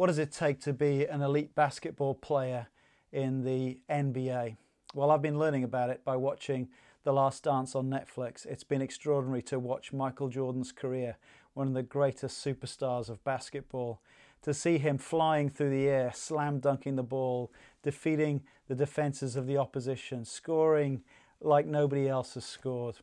What does it take to be an elite basketball player in the NBA? Well, I've been learning about it by watching The Last Dance on Netflix. It's been extraordinary to watch Michael Jordan's career, one of the greatest superstars of basketball. To see him flying through the air, slam dunking the ball, defeating the defenses of the opposition, scoring like nobody else has scored.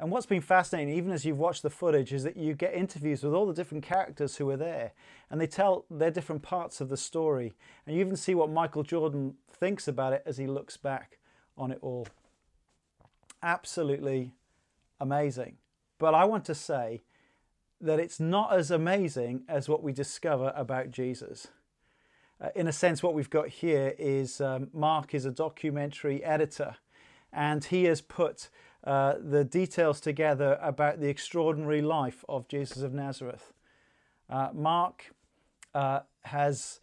And what's been fascinating, even as you've watched the footage, is that you get interviews with all the different characters who are there, and they tell their different parts of the story. And you even see what Michael Jordan thinks about it as he looks back on it all. Absolutely amazing. But I want to say that it's not as amazing as what we discover about Jesus. Uh, in a sense, what we've got here is um, Mark is a documentary editor, and he has put uh, the details together about the extraordinary life of Jesus of Nazareth. Uh, Mark uh, has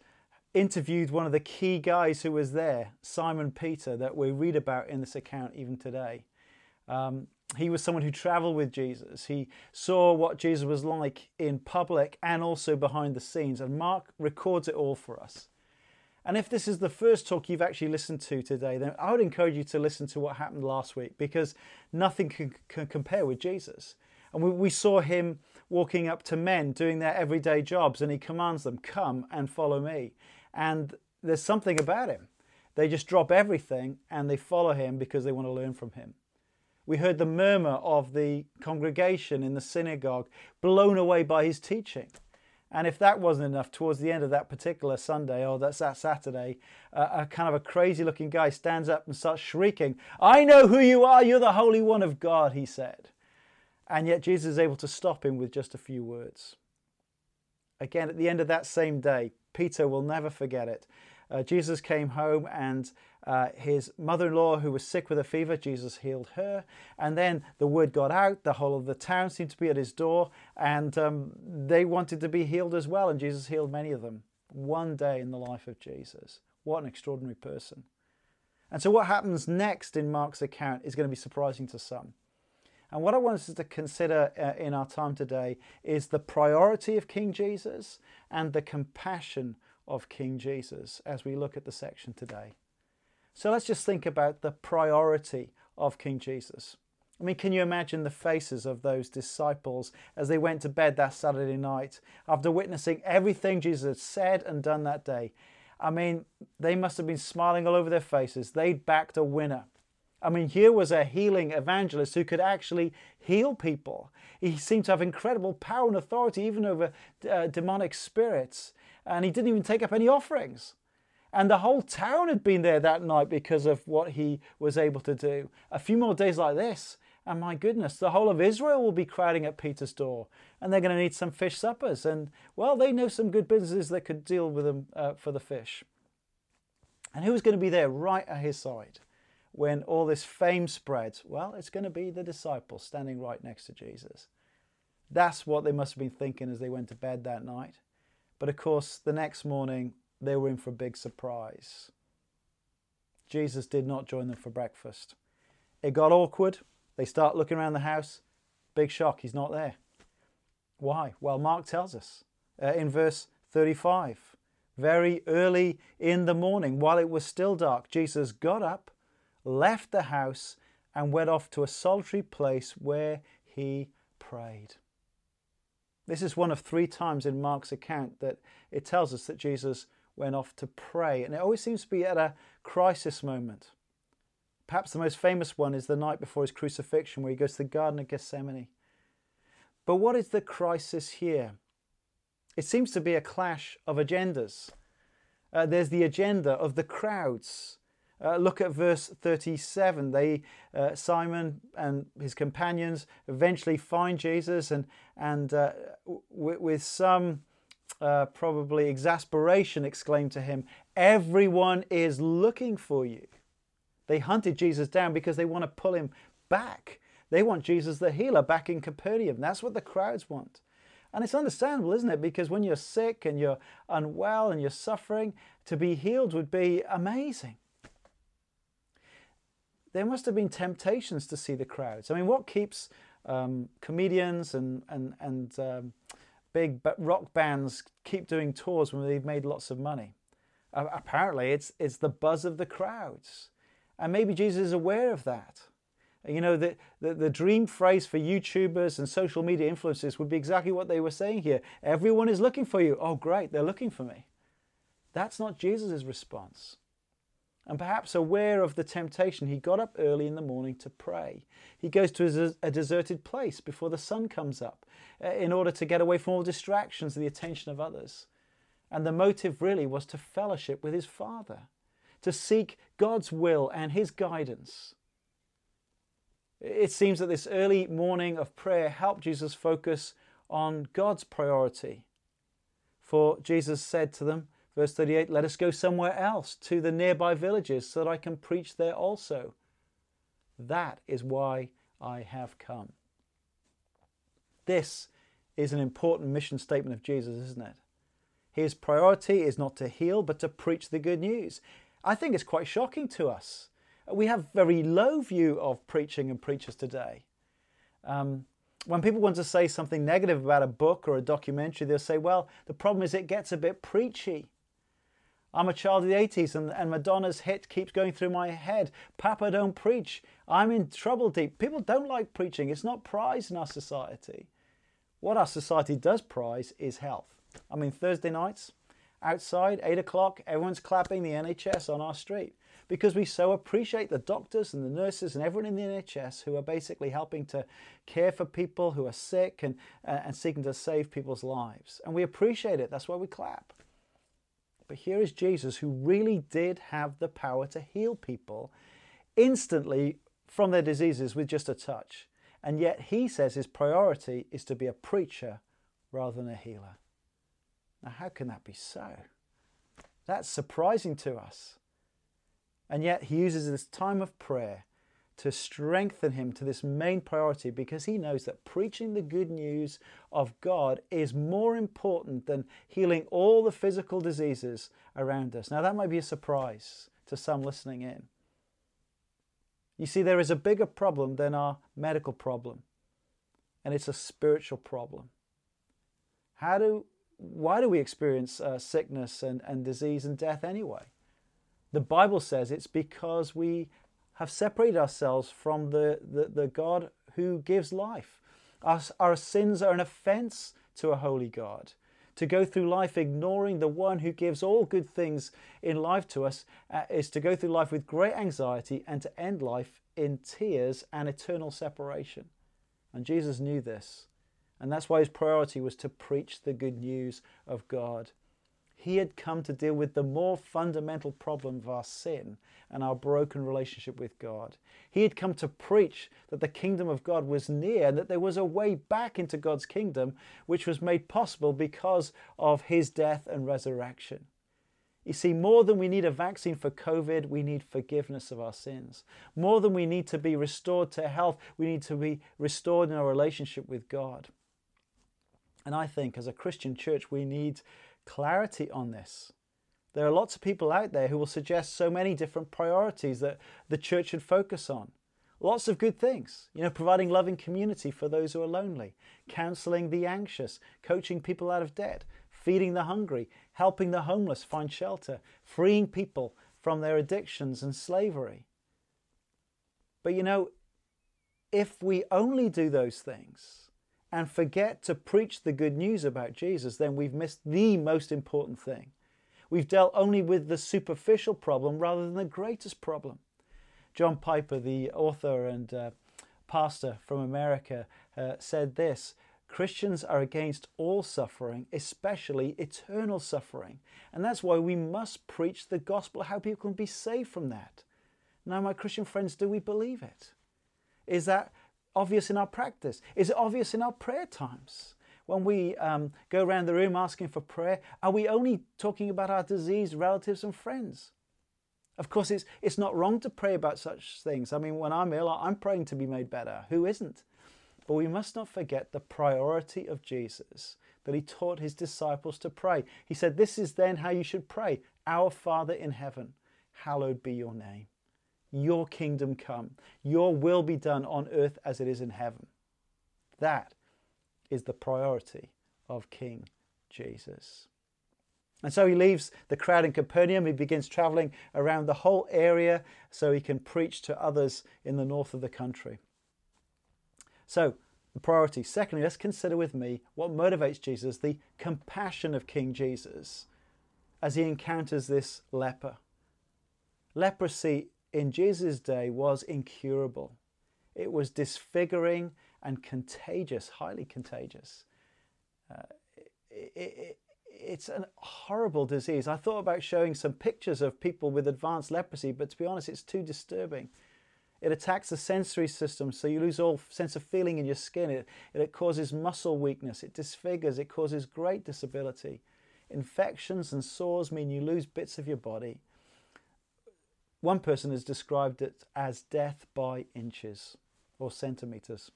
interviewed one of the key guys who was there, Simon Peter, that we read about in this account even today. Um, he was someone who traveled with Jesus. He saw what Jesus was like in public and also behind the scenes. And Mark records it all for us. And if this is the first talk you've actually listened to today, then I would encourage you to listen to what happened last week because nothing can, can compare with Jesus. And we, we, saw him walking up to men doing their everyday jobs, and he commands them, Come and follow me. And there's something about him. They just drop everything and they follow him because they want to learn from him. We heard the murmur of the congregation in the synagogue, blown away by his teaching. And if that wasn't enough, towards the end of that particular Sunday or that's that Saturday, uh, a kind of a crazy looking guy stands up and starts shrieking, I know who you are, you're the Holy One of God, he said. And yet Jesus is able to stop him with just a few words. Again, at the end of that same day, Peter will never forget it. Uh, Jesus came home and uh, his mother in law, who was sick with a fever, Jesus healed her. And then the word got out. The whole of the town seemed to be at his door, and um, they wanted to be healed as well. And Jesus healed many of them. One day in the life of Jesus. What an extraordinary person. And so, what happens next in Mark's account is going to be surprising to some. And what I want us to consider uh, in our time today is the priority of King Jesus and the compassion of King Jesus as we look at the section today. So let's just think about the priority of King Jesus. I mean, can you imagine the faces of those disciples as they went to bed that Saturday night after witnessing everything Jesus had said and done that day? I mean, they must have been smiling all over their faces. They'd backed a winner. I mean, here was a healing evangelist who could actually heal people. He seemed to have incredible power and authority even over uh, demonic spirits, and he didn't even take up any offerings. And the whole town had been there that night because of what he was able to do. A few more days like this, and my goodness, the whole of Israel will be crowding at Peter's door, and they're going to need some fish suppers. And well, they know some good businesses that could deal with them uh, for the fish. And who's going to be there right at his side when all this fame spreads? Well, it's going to be the disciples standing right next to Jesus. That's what they must have been thinking as they went to bed that night. But of course, the next morning, they were in for a big surprise. Jesus did not join them for breakfast. It got awkward. They start looking around the house. Big shock, he's not there. Why? Well, Mark tells us uh, in verse 35. Very early in the morning, while it was still dark, Jesus got up, left the house, and went off to a solitary place where he prayed. This is one of three times in Mark's account that it tells us that Jesus went off to pray. And it always seems to be at a crisis moment. Perhaps the most famous one is the night before his crucifixion, where he goes to the Garden of Gethsemane. But what is the crisis here? It seems to be a clash of agendas. Uh, there's the agenda of the crowds. Uh, look at verse 37. They, uh, Simon and his companions eventually find Jesus, and, and uh, w- with some uh, probably exasperation, exclaimed to him, Everyone is looking for you. They hunted Jesus down because they want to pull him back. They want Jesus the healer back in Capernaum. That's what the crowds want. And it's understandable, isn't it? Because when you're sick and you're unwell and you're suffering, to be healed would be amazing. There must have been temptations to see the crowds. I mean, what keeps um, comedians and, and, and um, big rock bands keep doing tours when they've made lots of money. Uh, apparently, it's, it's the buzz of the crowds. And maybe Jesus is aware of that. You know, the, the, the, dream phrase for YouTubers and social media influencers would be exactly what they were saying here. Everyone is looking for you. Oh, great, they're looking for me. That's not Jesus' response. And perhaps aware of the temptation, he got up early in the morning to pray. He goes to a deserted place before the sun comes up uh, in order to get away from all distractions and the attention of others. And the motive really was to fellowship with his Father, to seek God's will and his guidance. It seems that this early morning of prayer helped Jesus focus on God's priority. For Jesus said to them, verse 38, Let us go somewhere else to the nearby villages so that I can preach there also. That is why I have come. This is an important mission statement of Jesus, isn't it? His priority is not to heal, but to preach the good news. I think it's quite shocking to us we have very low view of preaching and preachers today. Um, when people want to say something negative about a book or a documentary, they'll say, well, the problem is it gets a bit preachy. I'm a child of the 80s and, and Madonna's hit keeps going through my head. Papa, don't preach. I'm in trouble deep. People don't like preaching. It's not prized in our society. What our society does prize is health. I mean, Thursday nights, outside, 8 o'clock, everyone's clapping the NHS on our street because we so appreciate the doctors and the nurses and everyone in the NHS who are basically helping to care for people who are sick and, uh, and seeking to save people's lives. And we appreciate it. That's why we clap. But here is Jesus who really did have the power to heal people instantly from their diseases with just a touch. And yet he says his priority is to be a preacher rather than a healer. Now, how can that be so? That's surprising to us. And yet he uses this time of prayer to strengthen him to this main priority because he knows that preaching the good news of God is more important than healing all the physical diseases around us. Now, that might be a surprise to some listening in. You see, there is a bigger problem than our medical problem, and it's a spiritual problem. How do, why do we experience uh, sickness and, and disease and death anyway? The Bible says it's because we have separated ourselves from the, the, the God who gives life. Our, our sins are an offense to a holy God. To go through life ignoring the one who gives all good things in life to us uh, is to go through life with great anxiety and to end life in tears and eternal separation. And Jesus knew this. And that's why his priority was to preach the good news of God. He had come to deal with the more fundamental problem of our sin and our broken relationship with God. He had come to preach that the kingdom of God was near and that there was a way back into God's kingdom, which was made possible because of his death and resurrection. You see, more than we need a vaccine for COVID, we need forgiveness of our sins. More than we need to be restored to health, we need to be restored in our relationship with God. And I think as a Christian church, we need clarity on this. There are lots of people out there who will suggest so many different priorities that the church should focus on. Lots of good things, you know, providing loving community for those who are lonely, counseling the anxious, coaching people out of debt, feeding the hungry, helping the homeless find shelter, freeing people from their addictions and slavery. But you know, if we only do those things, and forget to preach the good news about Jesus, then we've missed the most important thing. We've dealt only with the superficial problem rather than the greatest problem. John Piper, the author and uh, pastor from America, uh, said this Christians are against all suffering, especially eternal suffering. And that's why we must preach the gospel, how people can be saved from that. Now, my Christian friends, do we believe it? Is that obvious in our practice? Is it obvious in our prayer times? When we um, go around the room asking for prayer, are we only talking about our diseased relatives and friends? Of course, it's, it's not wrong to pray about such things. I mean, when I'm ill, I'm praying to be made better. Who isn't? But we must not forget the priority of Jesus, that he taught his disciples to pray. He said, This is then how you should pray Our Father in heaven, hallowed be your name. Your kingdom come. Your will be done on earth as it is in heaven. That is the priority of King Jesus. And so he leaves the crowd in Capernaum. He begins traveling around the whole area so he can preach to others in the north of the country. So, the priority. Secondly, let's consider with me what motivates Jesus, the compassion of King Jesus as he encounters this leper. Leprosy in Jesus' day was incurable, it was disfiguring and contagious, highly contagious. Uh, it, it, it's a horrible disease. I thought about showing some pictures of people with advanced leprosy, but to be honest, it's too disturbing. It attacks the sensory system, so you lose all sense of feeling in your skin. It, it causes muscle weakness, it disfigures, it causes great disability. Infections and sores mean you lose bits of your body. One person has described it as death by inches or centimeters.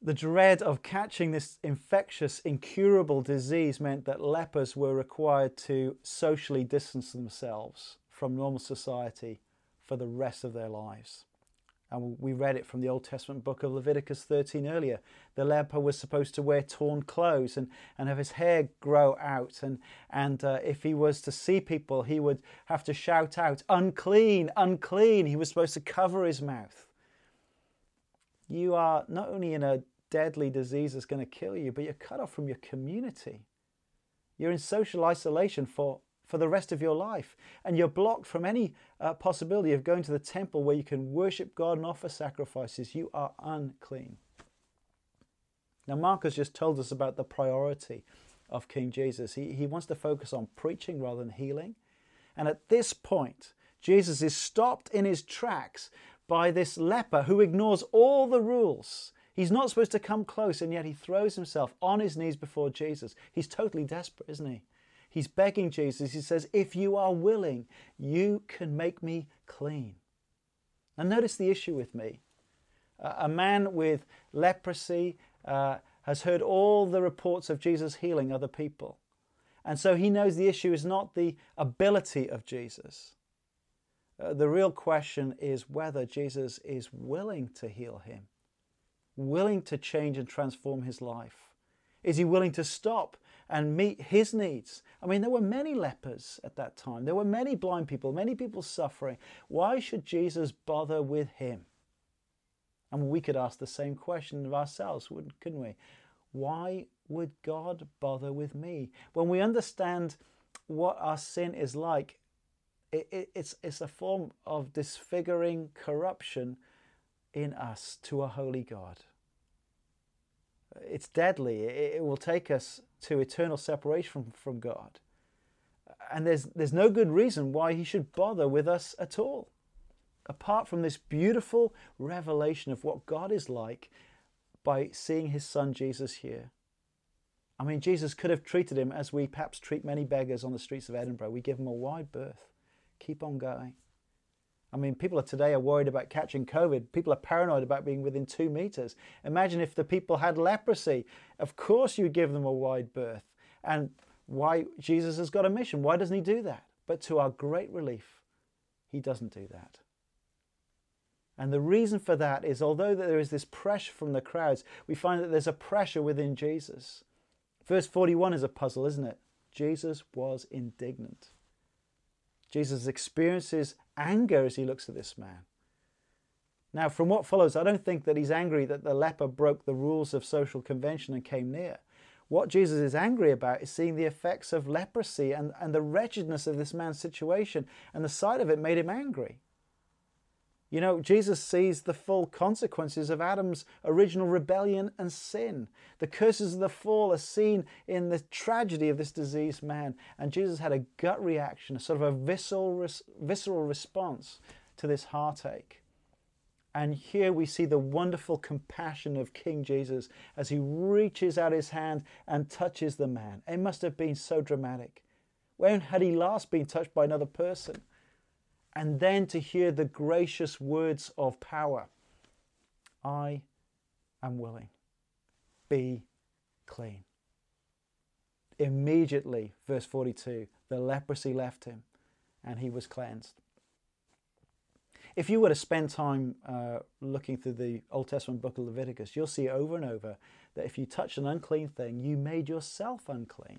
The dread of catching this infectious, incurable disease meant that lepers were required to socially distance themselves from normal society for the rest of their lives. And we read it from the Old Testament book of Leviticus 13 earlier. The leper was supposed to wear torn clothes and, and have his hair grow out. And, and uh, if he was to see people, he would have to shout out, unclean, unclean. He was supposed to cover his mouth. You are not only in a deadly disease that's going to kill you, but you're cut off from your community. You're in social isolation for for the rest of your life. And you're blocked from any uh, possibility of going to the temple where you can worship God and offer sacrifices. You are unclean. Now, Mark has just told us about the priority of King Jesus. He, he wants to focus on preaching rather than healing. And at this point, Jesus is stopped in his tracks by this leper who ignores all the rules. He's not supposed to come close, and yet he throws himself on his knees before Jesus. He's totally desperate, isn't he? He's begging Jesus. He says, If you are willing, you can make me clean. And notice the issue with me. A man with leprosy uh, has heard all the reports of Jesus healing other people. And so he knows the issue is not the ability of Jesus. Uh, the real question is whether Jesus is willing to heal him, willing to change and transform his life. Is he willing to stop and meet his needs. I mean, there were many lepers at that time, there were many blind people, many people suffering. Why should Jesus bother with him? And we could ask the same question of ourselves, couldn't we? Why would God bother with me? When we understand what our sin is like, it, it, it's, it's a form of disfiguring corruption in us to a holy God. It's deadly. It, it will take us to eternal separation from, from God. And there's, there's no good reason why he should bother with us at all, apart from this beautiful revelation of what God is like by seeing his son Jesus here. I mean, Jesus could have treated him as we perhaps treat many beggars on the streets of Edinburgh. We give them a wide berth. Keep on going. I mean, people are today are worried about catching COVID. People are paranoid about being within two meters. Imagine if the people had leprosy. Of course, you give them a wide berth. And why Jesus has got a mission. Why doesn't he do that? But to our great relief, he doesn't do that. And the reason for that is although there is this pressure from the crowds, we find that there's a pressure within Jesus. Verse 41 is a puzzle, isn't it? Jesus was indignant. Jesus experiences anger as he looks at this man. Now, from what follows, I don't think that he's angry that the leper broke the rules of social convention and came near. What Jesus is angry about is seeing the effects of leprosy and, and the wretchedness of this man's situation, and the sight of it made him angry. You know, Jesus sees the full consequences of Adam's original rebellion and sin. The curses of the fall are seen in the tragedy of this diseased man. And Jesus had a gut reaction, a sort of a visceral, visceral response to this heartache. And here we see the wonderful compassion of King Jesus as he reaches out his hand and touches the man. It must have been so dramatic. When had he last been touched by another person? And then to hear the gracious words of power I am willing. Be clean. Immediately, verse 42, the leprosy left him and he was cleansed. If you were to spend time uh, looking through the Old Testament book of Leviticus, you'll see over and over that if you touch an unclean thing, you made yourself unclean.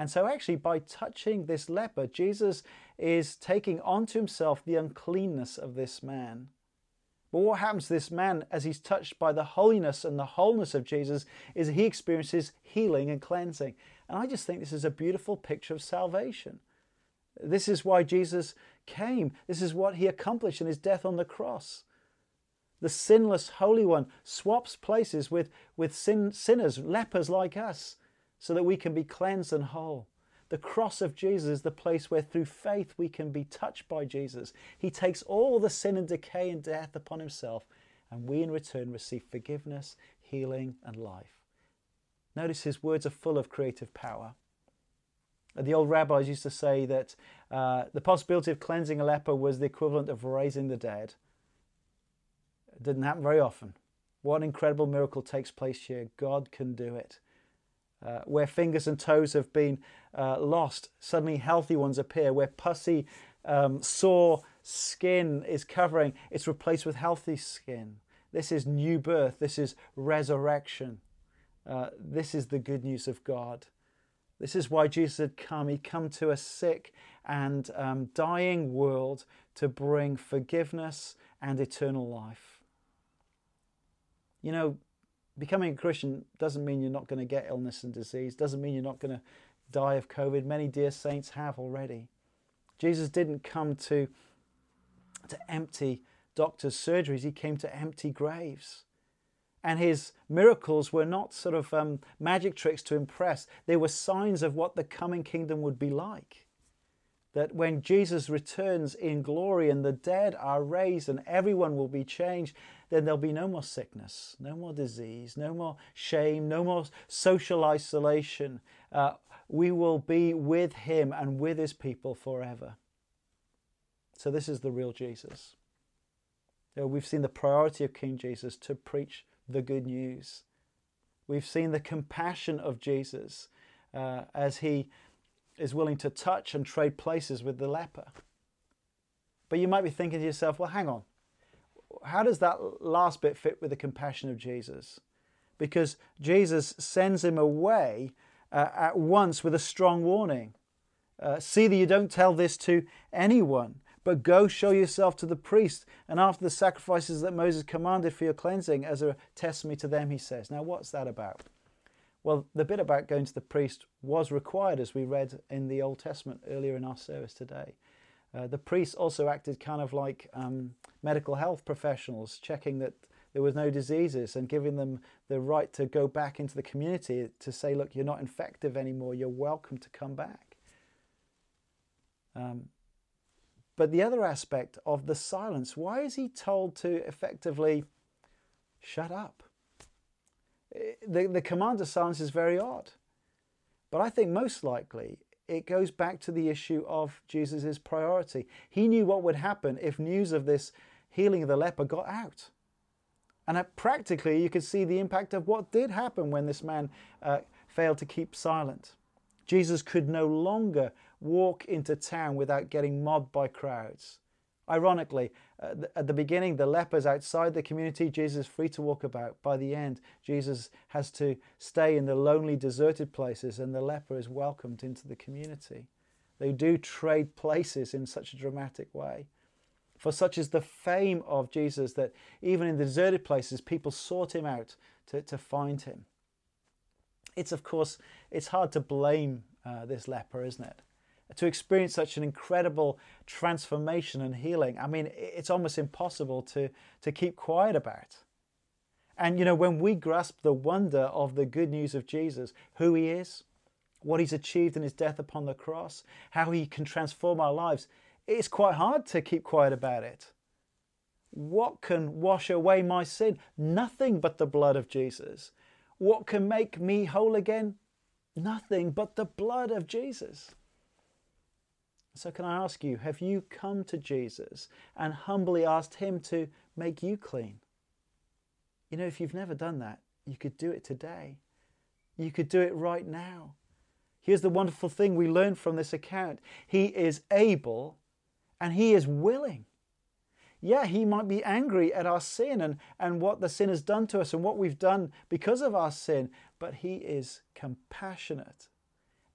And so, actually, by touching this leper, Jesus is taking onto himself the uncleanness of this man. But what happens to this man as he's touched by the holiness and the wholeness of Jesus is he experiences healing and cleansing. And I just think this is a beautiful picture of salvation. This is why Jesus came. This is what he accomplished in his death on the cross. The sinless Holy One swaps places with, with sin, sinners, lepers like us, so that we can be cleansed and whole. The cross of Jesus is the place where through faith we can be touched by Jesus. He takes all the sin and decay and death upon himself, and we in return receive forgiveness, healing, and life. Notice his words are full of creative power. The old rabbis used to say that uh, the possibility of cleansing a leper was the equivalent of raising the dead. It didn't happen very often. What incredible miracle takes place here. God can do it. Uh, where fingers and toes have been uh, lost, suddenly healthy ones appear. Where pussy, um, sore skin is covering, it's replaced with healthy skin. This is new birth. This is resurrection. Uh, this is the good news of God. This is why Jesus had come. He come to a sick and um, dying world to bring forgiveness and eternal life. You know, becoming a Christian doesn't mean you're not going to get illness and disease, doesn't mean you're not going to die of COVID. Many dear saints have already. Jesus didn't come to, to empty doctors' surgeries, he came to empty graves. And his miracles were not sort of um, magic tricks to impress, they were signs of what the coming kingdom would be like. That when Jesus returns in glory and the dead are raised and everyone will be changed, then there'll be no more sickness, no more disease, no more shame, no more social isolation. Uh, we will be with him and with his people forever. So, this is the real Jesus. You know, we've seen the priority of King Jesus to preach the good news. We've seen the compassion of Jesus uh, as he is willing to touch and trade places with the leper. But you might be thinking to yourself, well, hang on. How does that last bit fit with the compassion of Jesus? Because Jesus sends him away uh, at once with a strong warning. Uh, see that you don't tell this to anyone. But go show yourself to the priest, and after the sacrifices that Moses commanded for your cleansing, as a testimony to them, he says. Now, what's that about? Well, the bit about going to the priest was required, as we read in the Old Testament earlier in our service today. Uh, the priests also acted kind of like um, medical health professionals, checking that there was no diseases and giving them the right to go back into the community to say, look, you're not infective anymore, you're welcome to come back. Um, but the other aspect of the silence, why is he told to effectively shut up? Eh, the, the command to silence is very odd. But I think most likely it goes back to the issue of Jesus' priority. He knew what would happen if news of this healing of the leper got out. And practically, you could see the impact of what did happen when this man uh, failed to keep silent. Jesus could no longer walk into town without getting mobbed by crowds. Ironically, at the beginning, the lepers outside the community, Jesus is free to walk about. By the end, Jesus has to stay in the lonely, deserted places, and the leper is welcomed into the community. They do trade places in such a dramatic way. For such is the fame of Jesus that even in the deserted places, people sought him out to, to find him. It's, of course, it's hard to blame uh, this leper, isn't it? To experience such an incredible transformation and healing. I mean, it's almost impossible to, to keep quiet about. And you know, when we grasp the wonder of the good news of Jesus, who he is, what he's achieved in his death upon the cross, how he can transform our lives, it's quite hard to keep quiet about it. What can wash away my sin? Nothing but the blood of Jesus. What can make me whole again? Nothing but the blood of Jesus. So, can I ask you, have you come to Jesus and humbly asked Him to make you clean? You know, if you've never done that, you could do it today. You could do it right now. Here's the wonderful thing we learn from this account He is able and He is willing. yeah, he might be angry at our sin and, and what the sin has done to us and what we've done because of our sin, but he is compassionate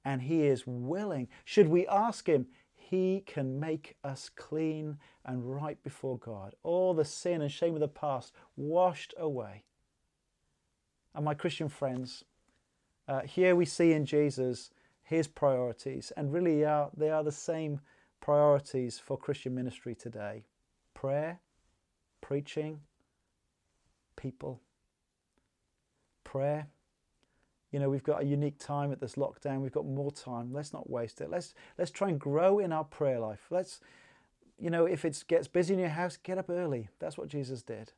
and he is willing. Should we ask him, he can make us clean and right before God. All the sin and shame of the past washed away. And my Christian friends, uh, here we see in Jesus his priorities, and really are, they are the same priorities for Christian ministry today prayer, preaching, people. Prayer. You know, we've got a unique time at this lockdown. We've got more time. Let's not waste it. Let's let's try and grow in our prayer life. Let's, you know, if it gets busy in your house, get up early. That's what Jesus did.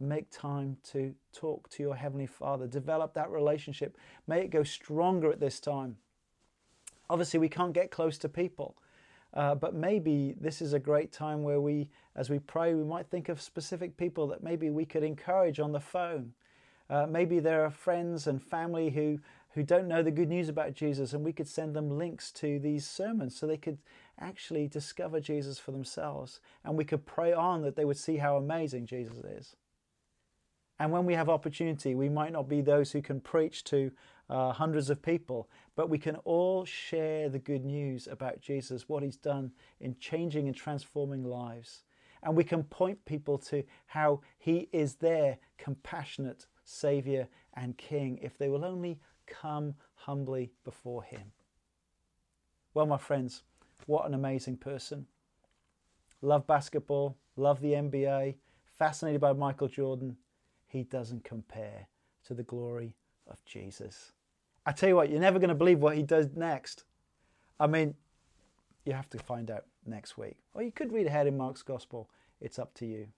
And make time to talk to your Heavenly Father. Develop that relationship. May it go stronger at this time. Obviously, we can't get close to people. Uh, but maybe this is a great time where we, as we pray, we might think of specific people that maybe we could encourage on the phone. Uh, maybe there are friends and family who, who don't know the good news about Jesus, and we could send them links to these sermons so they could actually discover Jesus for themselves. And we could pray on that they would see how amazing Jesus is. And when we have opportunity, we might not be those who can preach to uh, hundreds of people, but we can all share the good news about Jesus, what he's done in changing and transforming lives. And we can point people to how he is there, compassionate Saviour and King if they will only come humbly before him. Well, my friends, what an amazing person. Love basketball, love the NBA, fascinated by Michael Jordan. He doesn't compare to the glory of Jesus. I tell you what, you're never going to believe what he does next. I mean, you have to find out next week. Or you could read ahead in Mark's Gospel. It's up to you.